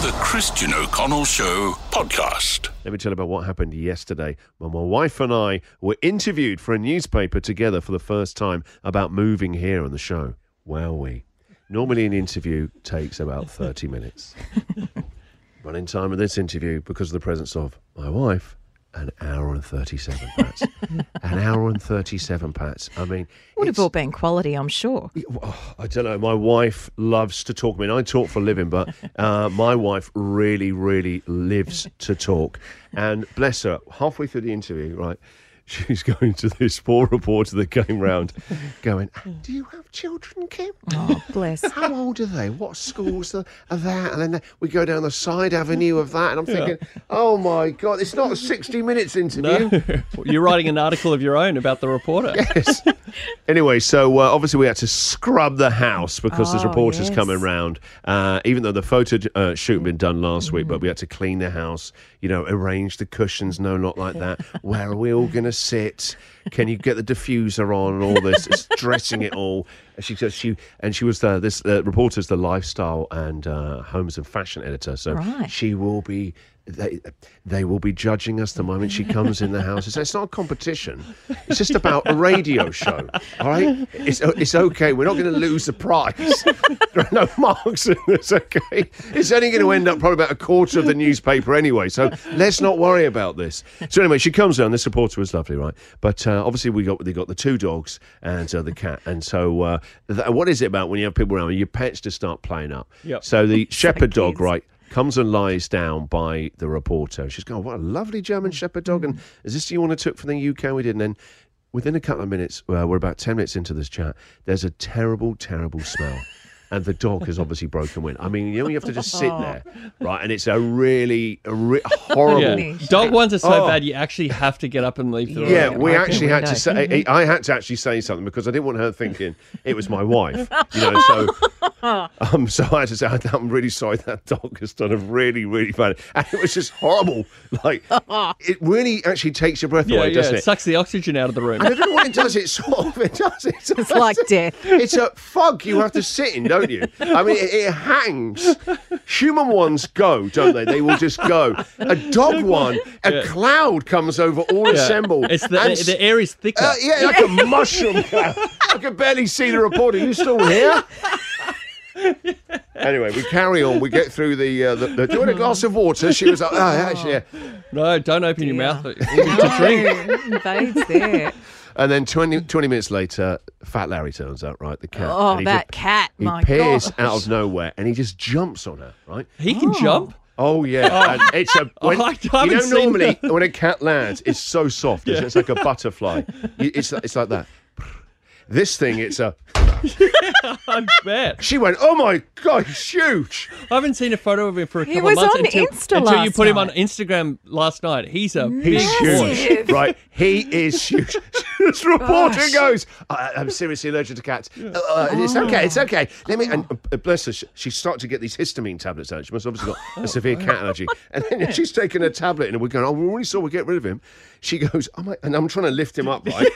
The Christian O'Connell Show podcast. Let me tell you about what happened yesterday when my wife and I were interviewed for a newspaper together for the first time about moving here on the show. Well, we. Normally, an interview takes about 30 minutes. Running time of this interview, because of the presence of my wife, an hour and 37 pats. an hour and 37 pats. I mean, Would have all been quality, I'm sure. Oh, I don't know. My wife loves to talk. I mean, I talk for a living, but uh, my wife really, really lives to talk. And bless her, halfway through the interview, right, she's going to this poor reporter that came round, going, "Do you have children, Kim? Oh, bless. How old are they? What schools are, are that? And then we go down the side avenue of that, and I'm thinking, oh my god, it's not a 60 minutes interview. You're writing an article of your own about the reporter. Yes. anyway, so uh, obviously we had to scrub the house because there's Oh, reporters yes. coming round. Uh, even though the photo uh, shoot had been done last week, but we had to clean the house. You know, arrange the cushions. No, not like that. Where are we all going to sit? Can you get the diffuser on and all this? It's dressing it all. And She says she and she was the this uh, reporter's the lifestyle and uh, homes and fashion editor. So Right. she will be. They, they will be judging us the moment she comes in the house. It's, it's not a competition. It's just about a radio show. All right, it's it's okay. We're not going to lose the prize. There are no marks in this. Okay, it's only going to end up probably about a quarter of the newspaper anyway. So let's not worry about this. So anyway, she comes down. This reporter was lovely, right? But uh, obviously we got they got the two dogs and uh, the cat. And so uh, th- what is it about when you have people around? Your pets just start playing up. Yep. So the shepherd dog, right? Comes and lies down by the reporter. She's going, "What a lovely German Shepherd dog!" And is this the one I took from the UK? We did, and then within a couple of minutes, uh, we're about ten minutes into this chat. There's a terrible, terrible smell. And the dog has obviously broken wind. I mean, you know, you have to just sit there, right? And it's a really, a re- horrible. Yeah. Dog ones are so Oh. bad you actually have to get up and leave the room. Yeah, Yeah, we open actually had to window. say. I had to actually say something because I didn't want her thinking it was my wife. You know, so um, so I had to say I'm really sorry that dog has done a really, really bad, and it was just horrible. Like it really actually takes your breath Yeah, away, yeah. doesn't It it? sucks the oxygen out of the room. And I don't know what it does. It sort of it does. It's, It's like death. It's a fog you have to sit in, don't you? I mean, it, it hangs. Human ones go, don't they? They will just go. A dog one, a Yeah. cloud comes over all assembled. It's the, and the, the air is thicker. uh, yeah, like a mushroom cloud. I could barely see the reporter. you still here? anyway, we carry on. We get through the. Uh, the, the do you want a glass of water? She was like, oh, actually, yeah. no, don't open your mouth. You need to drink. Invades there. And then 20, 20 minutes later, Fat Larry turns out, right? The cat. Oh, And he that just- cat. He My appears gosh. out of nowhere and he just jumps on her, right? He can jump. Oh yeah, and it's a when, Oh, I you haven't know seen normally that. when a cat lands, it's so soft. isn't it? It's like a butterfly. You- It's it's like that. This thing, it's a. I bet. She went, oh my god, he's huge. I haven't seen a photo of him for a couple of was months on until, Insta until you last put him on night. Instagram last night. He's a He's big boy. huge, right? He is huge. this reporter Gosh. goes, I, "I'm seriously allergic to cats. Uh, uh, it's okay, it's okay. Let me." And uh, bless her, she, she started to get these histamine tablets out. She must have obviously got a severe cat allergy. And then she's taken a tablet, and we're going, "Oh, we already saw we get rid of him." She goes, "Oh my!" And I'm trying to lift him up, right?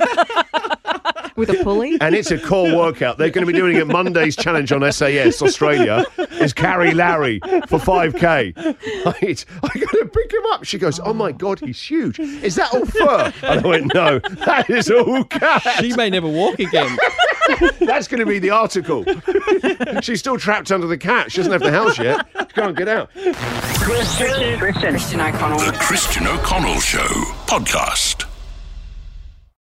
With a pulley. and it's a core workout. They're going to be doing it Monday's challenge on SAS Australia. Is carry Larry for 5k. Right? I got to pick him up. She goes, "Oh my god, he's huge. Is that all fur?" And I went, "No, that is all cat." She may never walk again. That's going to be the article. She's still trapped under the cat. She doesn't have the house yet. She can't get out. Christian. O'Connell. The Christian O'Connell Show podcast.